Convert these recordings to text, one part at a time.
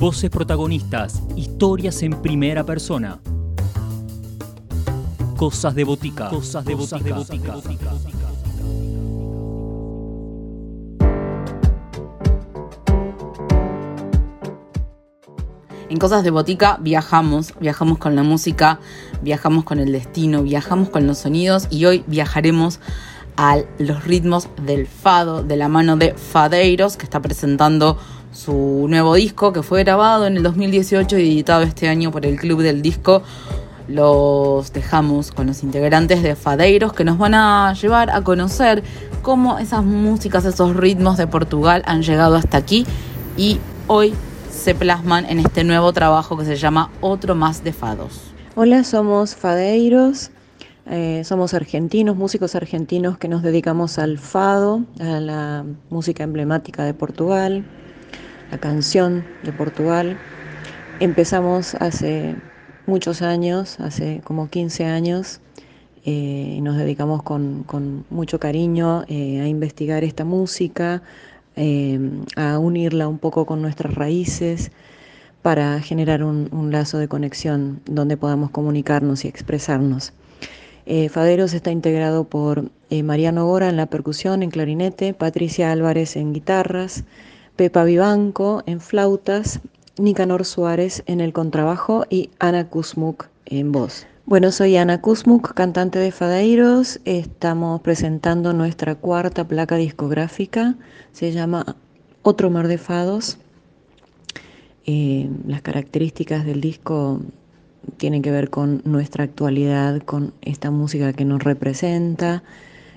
Voces protagonistas, historias en primera persona. Cosas de botica. Cosas de botica. En Cosas de Botica viajamos, viajamos con la música, viajamos con el destino, viajamos con los sonidos y hoy viajaremos a los ritmos del fado de la mano de Fadeiros que está presentando su nuevo disco que fue grabado en el 2018 y editado este año por el Club del Disco. Los dejamos con los integrantes de Fadeiros que nos van a llevar a conocer cómo esas músicas, esos ritmos de Portugal han llegado hasta aquí y hoy se plasman en este nuevo trabajo que se llama Otro más de Fados. Hola, somos Fadeiros. Eh, somos argentinos, músicos argentinos que nos dedicamos al fado, a la música emblemática de Portugal, la canción de Portugal. Empezamos hace muchos años, hace como 15 años, eh, y nos dedicamos con, mucho cariño eh, a investigar esta música, a unirla un poco con nuestras raíces para generar un lazo de conexión donde podamos comunicarnos y expresarnos. Eh, Faderos está integrado por eh, Mariano Gora en la percusión, en clarinete, Patricia Álvarez en guitarras, Pepa Vivanco en flautas, Nicanor Suárez en el contrabajo y Ana Kuzmuk en voz. Bueno, soy Ana Kuzmuk, cantante de Fadeiros. Estamos presentando nuestra cuarta placa discográfica. Se llama Otro Mar de Fados. Eh, las características del disco tiene que ver con nuestra actualidad, con esta música que nos representa,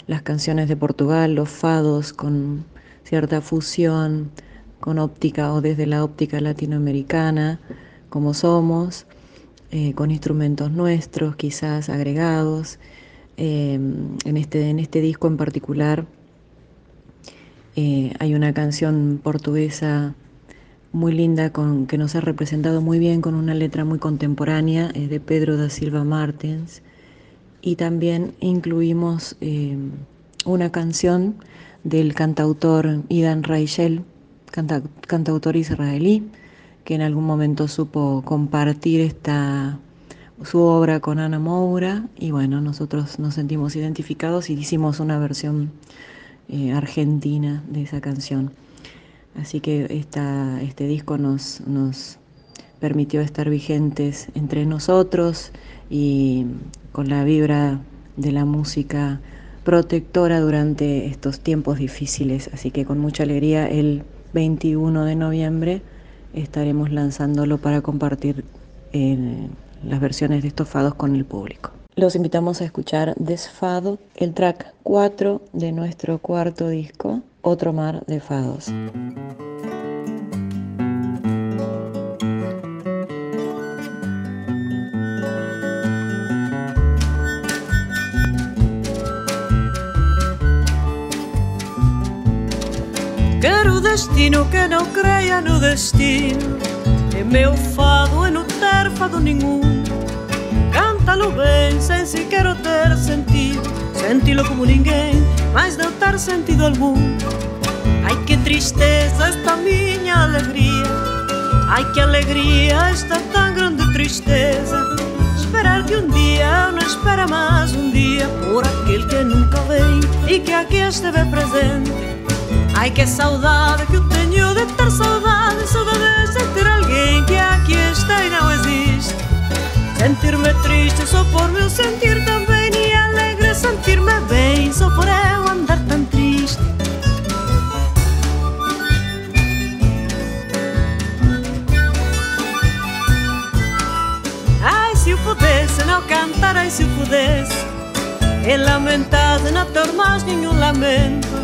las canciones de Portugal, los fados con cierta fusión con óptica o desde la óptica latinoamericana, como somos, eh, con instrumentos nuestros quizás agregados. Eh, en, este, en este disco en particular eh, hay una canción portuguesa muy linda con, que nos ha representado muy bien con una letra muy contemporánea es de Pedro da Silva Martins y también incluimos una canción del cantautor Idan Raichel, cantautor israelí, que en algún momento supo compartir esta, su obra con Ana Moura y bueno, nosotros nos sentimos identificados y hicimos una versión eh, argentina de esa canción. Así que esta, este disco nos, nos permitió estar vigentes entre nosotros y con la vibra de la música protectora durante estos tiempos difíciles. Así que con mucha alegría el 21 de noviembre estaremos lanzándolo para compartir eh, las versiones de estos fados con el público. Los invitamos a escuchar Desfado, el track 4 de nuestro cuarto disco, Otro Mar de Fados. Destino que não creia no destino. E meu fado é não ter fado nenhum Cántalo bem sem sequer ter sentido. Senti-lo como ninguém, mas não ter sentido algum. Ai que tristeza esta minha alegria. Ai que alegria esta tão grande tristeza. Esperar que um dia não espera mais um dia Por aquele que nunca vem e que aqui esteve presente Ai que saudade que eu tenho de ter saudade Saudade de ter alguém que aqui está e não existe. Sentir-me triste só por meu sentir também E alegre sentir-me bem só por eu andar tão triste. Ai se eu pudesse não cantar, ai se eu pudesse E lamentar não ter mais nenhum lamento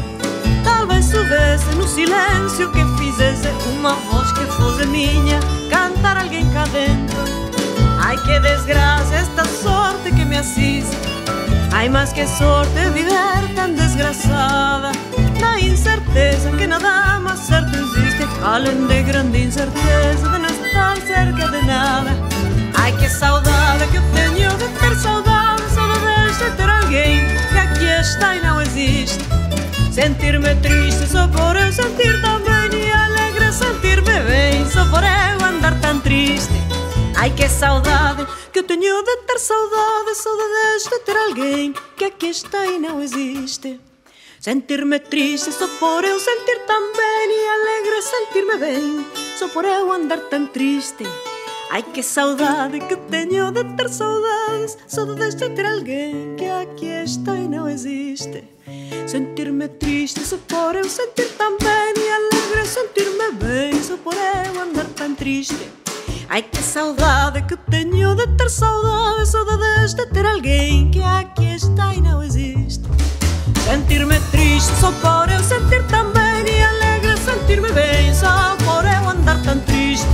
soubesse no silêncio que fizesse uma voz que fosse minha Cantar alguém cá dentro. Ai que desgraça esta sorte que me assiste Ai mas que sorte viver tão desgraçada. Na incerteza que nada mais certo existe Além de grande incerteza de não estar cerca de nada. Ai que saudade que eu tenho de ter saudade Saudade de ter alguém que aqui está e não existe Sentir-me triste só por eu sentir também E alegre sentir-me bem só por eu andar Ai que saudade que eu tenho de ter saudade, saudades de ter alguém que aqui está e não existe. Sentir-me triste só por eu sentir tão bem e alegre sentir-me bem, só por eu andar tão triste. Ai que saudade que tenho de ter saudades, saudades de ter alguém que aqui está e não existe. Sentir-me triste só por eu sentir tão bem e alegre sentir-me bem, só por eu andar tão triste. Ai que saudade que tenho de ter saudades, saudades de ter alguém que aqui está e não existe. Sentir-me triste só por eu sentir tão bem e alegre sentir-me bem, só por eu andar tão triste.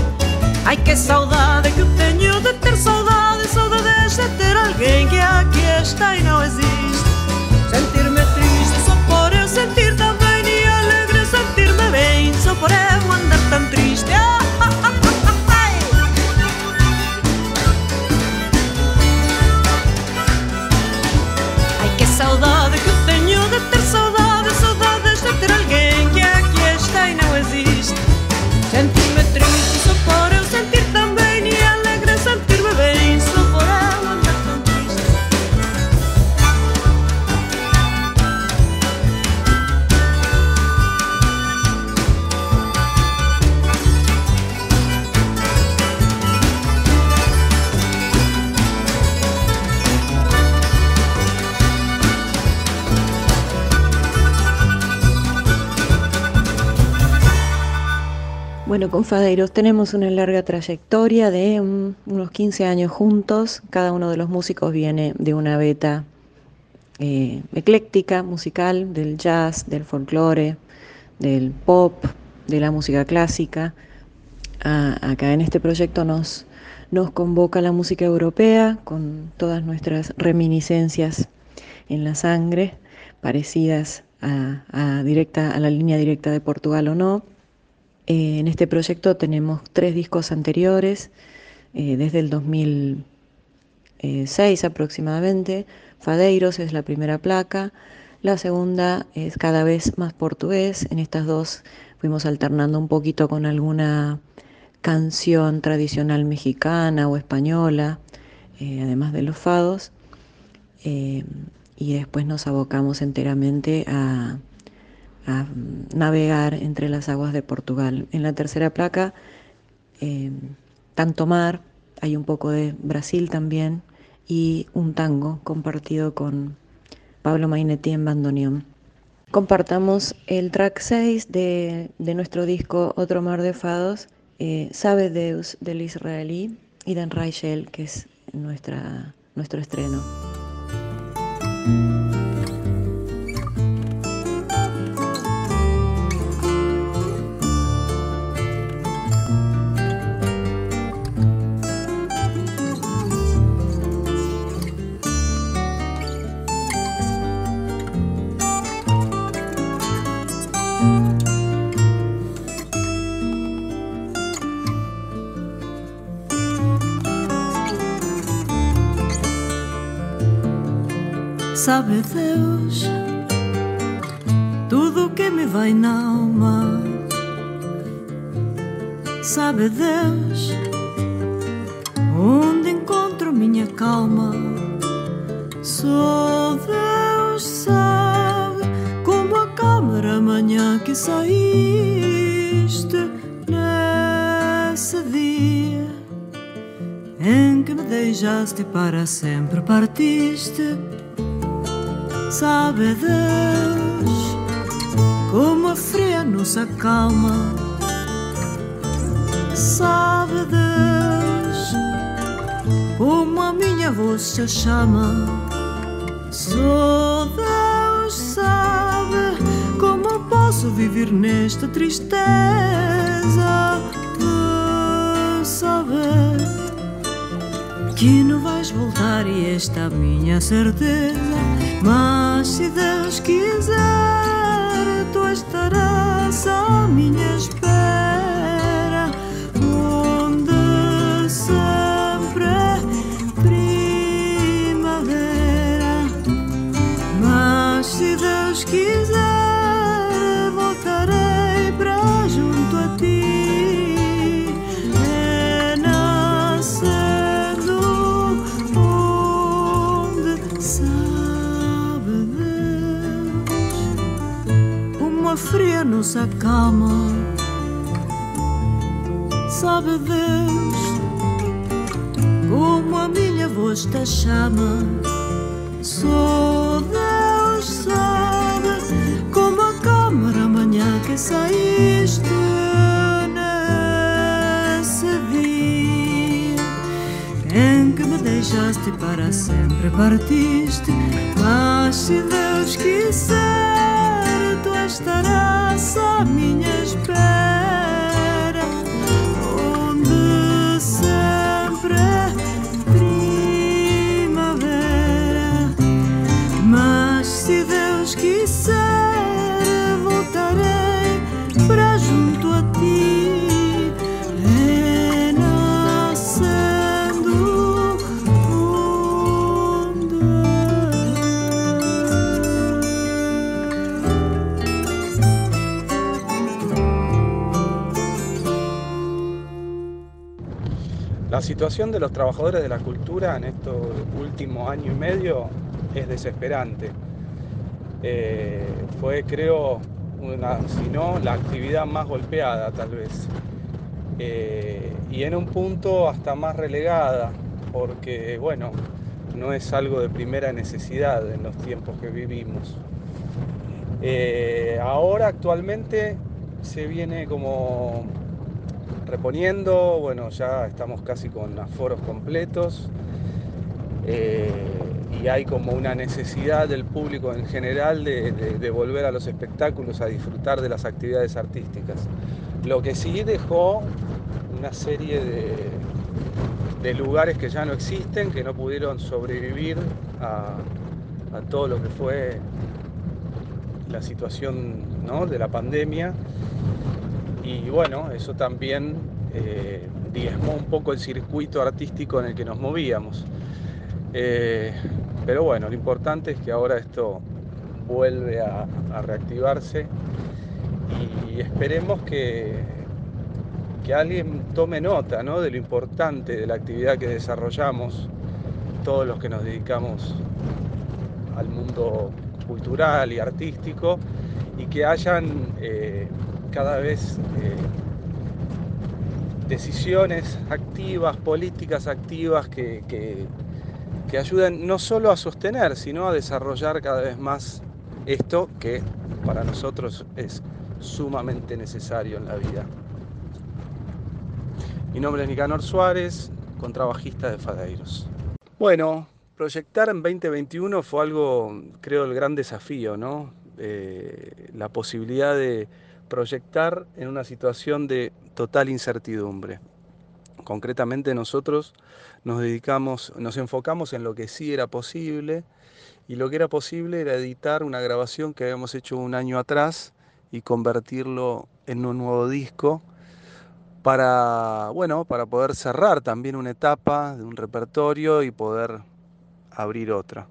Ai que saudade que tenho de ter saudades, saudades de ter alguém que aqui está e não existe. Sentir-me Bueno, con Fadeiros tenemos una larga trayectoria de unos 15 años juntos. Cada uno de los músicos viene de una beta eh, ecléctica, musical, del jazz, del folclore, del pop, de la música clásica. Acá en este proyecto nos, nos convoca la música europea con todas nuestras reminiscencias en la sangre, parecidas a directa, a la línea directa de Portugal o no. Eh, en este proyecto tenemos tres discos anteriores, eh, desde el 2006 aproximadamente. Fadeiros es la primera placa, la segunda es cada vez más portugués. En estas dos fuimos alternando un poquito con alguna canción tradicional mexicana o española, eh, además de los fados. Y después nos abocamos enteramente a a navegar entre las aguas de Portugal. En la tercera placa, eh, tanto mar, hay un poco de Brasil también, y un tango compartido con Pablo Mainetti en bandoneón. Compartamos el track 6 de, de nuestro disco Otro Mar de Fados, eh, Sabe Deus del israelí y Dan Raichel, que es nuestra, nuestro estreno. Sabe Deus tudo que me vai na alma. Sabe Deus onde encontro minha calma. Só Deus sabe como a manhã que saíste nesse dia em que me deixaste para sempre partiste. Sabe Deus como a fria nos acalma. Sabe Deus como a minha voz se chama. Só Deus sabe como posso viver nesta tristeza. Tu sabes que não vais voltar e esta é a minha certeza. Mas se Deus fria nos acalma. Sabe Deus como a minha voz te chama. Só Deus sabe como a câmara amanhã que saíste nesse dia em que me deixaste para sempre partiste. Mas se Deus quiser, tu estarás as minhas pernas. Situación de los trabajadores de la cultura en estos últimos año y medio es desesperante. Eh, fue, creo, una, si no, la actividad más golpeada tal vez. Eh, y en un punto hasta más relegada, porque, bueno, no es algo de primera necesidad en los tiempos que vivimos. Eh, ahora, actualmente, se viene como reponiendo, bueno, ya estamos casi con aforos completos eh, y hay como una necesidad del público en general de, volver a los espectáculos, a disfrutar de las actividades artísticas. Lo que sí dejó una serie de, de lugares que ya no existen, que no pudieron sobrevivir a, a todo lo que fue la situación ¿no? de la pandemia. Y bueno, eso también eh, diezmó un poco el circuito artístico en el que nos movíamos. Eh, pero bueno, lo importante es que ahora esto vuelve a, reactivarse y esperemos que, que alguien tome nota ¿no? de lo importante de la actividad que desarrollamos, todos los que nos dedicamos al mundo cultural y artístico, y que hayan eh, cada vez eh, decisiones activas, políticas activas que, que, ayuden no solo a sostener, sino a desarrollar cada vez más esto que para nosotros es sumamente necesario en la vida. Mi nombre es Nicanor Suárez, contrabajista de Fadeiros. Bueno, proyectar en 2021 fue algo, creo, el gran desafío, ¿no? Eh, la posibilidad de proyectar en una situación de total incertidumbre. Concretamente nosotros nos dedicamos, nos enfocamos en lo que sí era posible y lo que era posible era editar una grabación que habíamos hecho un año atrás y convertirlo en un nuevo disco para, bueno, para poder cerrar también una etapa de un repertorio y poder abrir otra.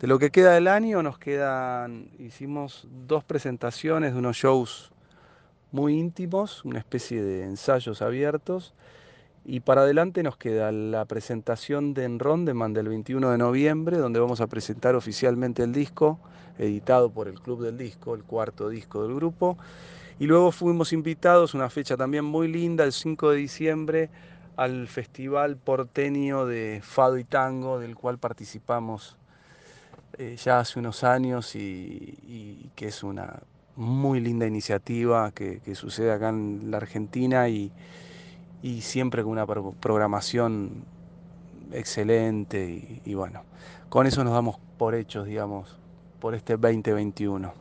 De lo que queda del año nos quedan, hicimos dos presentaciones de unos shows muy íntimos, una especie de ensayos abiertos, y para adelante nos queda la presentación de Enrondeman del 21 de noviembre, donde vamos a presentar oficialmente el disco, editado por el Club del Disco, el cuarto disco del grupo. Y luego fuimos invitados, una fecha también muy linda, el 5 de diciembre, al Festival Porteño de Fado y Tango, del cual participamos eh, ya hace unos años y que es una muy linda iniciativa que, sucede acá en la Argentina y, siempre con una pro- programación excelente y, y bueno, con eso nos damos por hechos, digamos, por este 2021.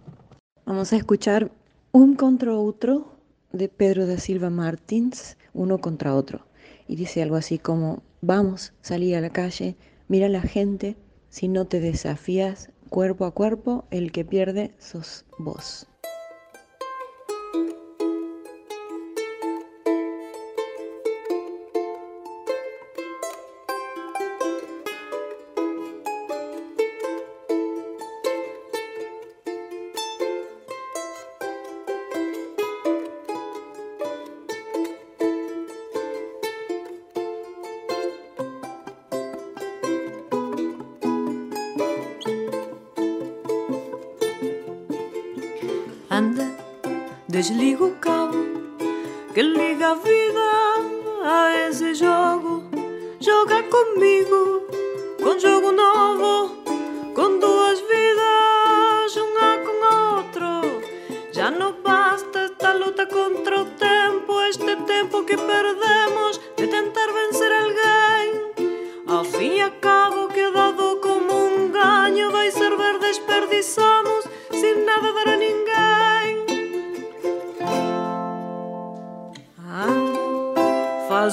Vamos a escuchar un contra otro de Pedro da Silva Martins, uno contra otro. Y dice algo así como, vamos, salí a la calle, mira a la gente, si no te desafías cuerpo a cuerpo, el que pierde sos vos. Desligo o cabo que liga a vida a esse jogo. Joga comigo com jogo novo, com duas vidas, uma com outro. Já não basta esta luta contra o tempo, este tempo que perdemos de tentar vencer alguém. Ao fim e ao cabo, que dado como um ganho, vai ser desperdiçamos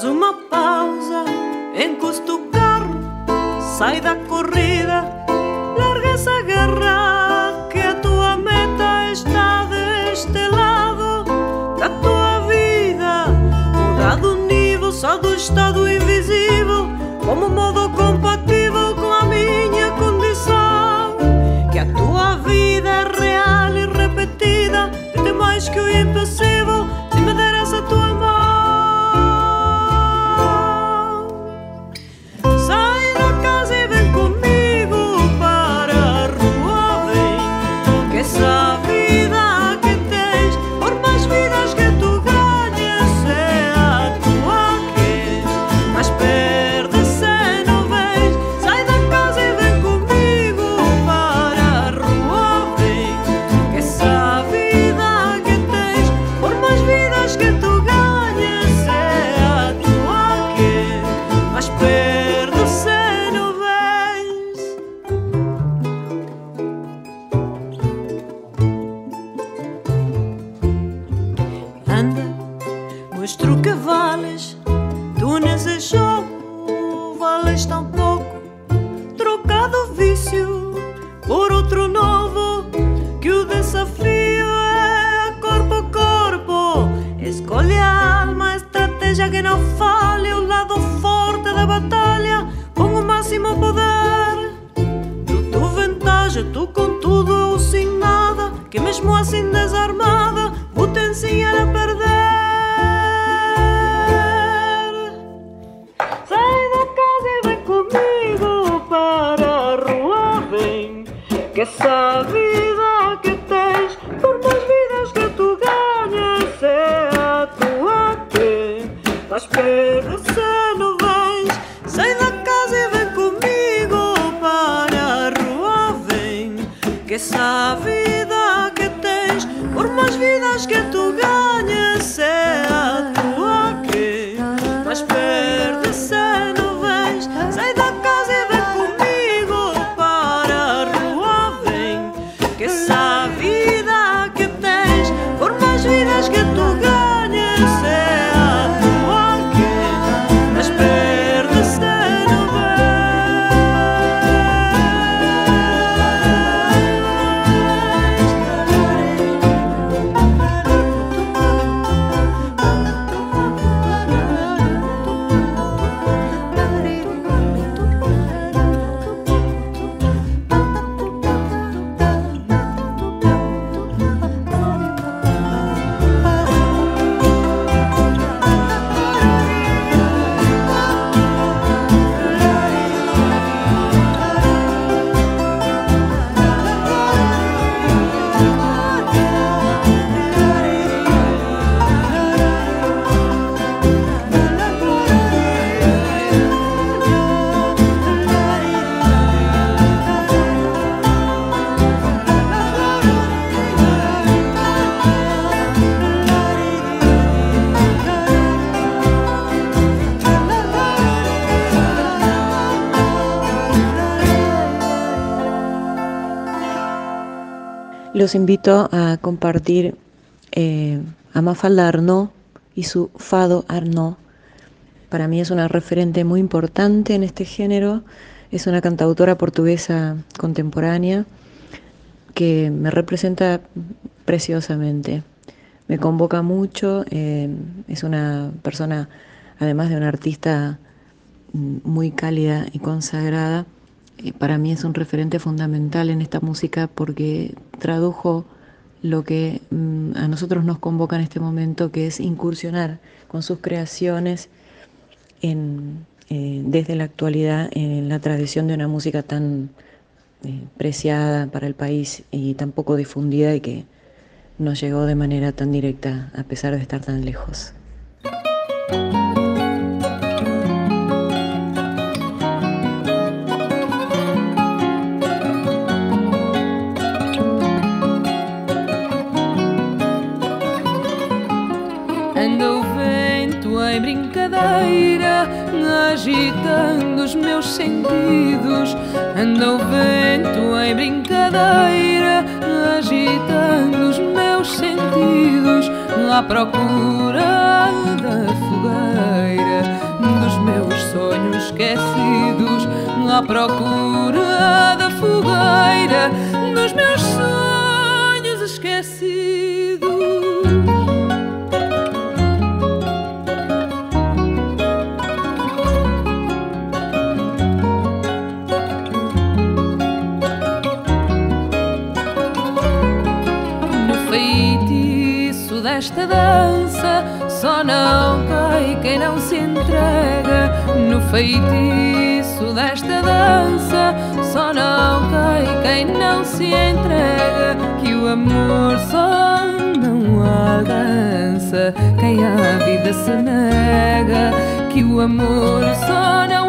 Ah, faz uma por outro novo. Que o desafio é corpo a corpo. Escolhe a alma, estratégia que não fale. O lado forte da batalha com o máximo poder. Tu, tu vantagem, tu com tudo ou sem nada. Que mesmo assim desarmada, vou te ensinar a perder. Que essa vida que tens, por mais vidas que tu ganhes, é a tua que vais perder não vens. Sai da casa e vem comigo para a rua, vem. Que essa Los invito a compartir eh, a Mafalda Arnaud y su Fado Arnaud. Para mí es una referente muy importante en este género. Es una cantautora portuguesa contemporánea que me representa preciosamente. Me convoca mucho. eh, es una persona, además de una artista mm, muy cálida y consagrada, para mí es un referente fundamental en esta música porque tradujo lo que mm, a nosotros nos convoca en este momento, que es incursionar con sus creaciones eh, desde la actualidad en la tradición de una música tan eh, preciada para el país y tan poco difundida y que nos llegó de manera tan directa a pesar de estar tan lejos. Agitando os meus sentidos. Anda o vento em brincadeira, agitando os meus sentidos. À procura da fogueira dos meus sonhos esquecidos. À procura da fogueira dos meus sonhos esquecidos. Dança só não cai quem não se entrega no feitiço desta dança. Só não cai quem não se entrega que o amor só não alcança quem à vida se nega. Que o amor só não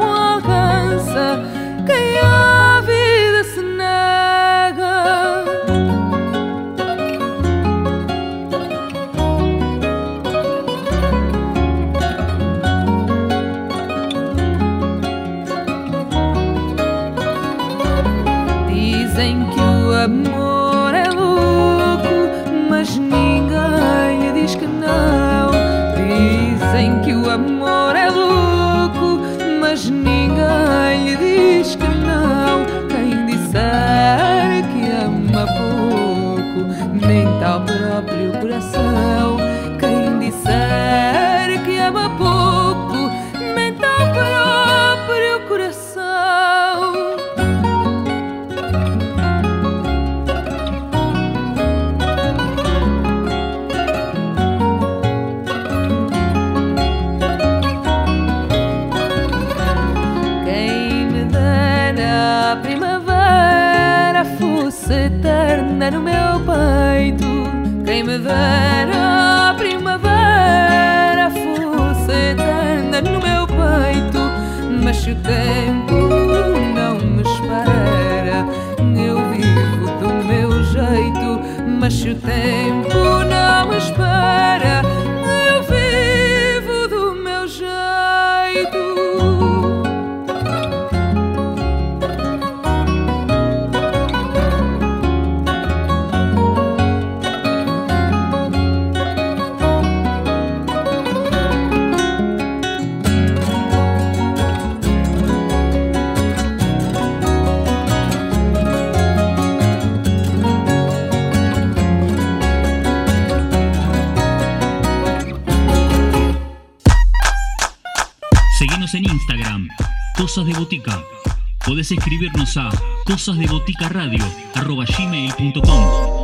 escribirnos a cosasdeboticaradio.gmail.com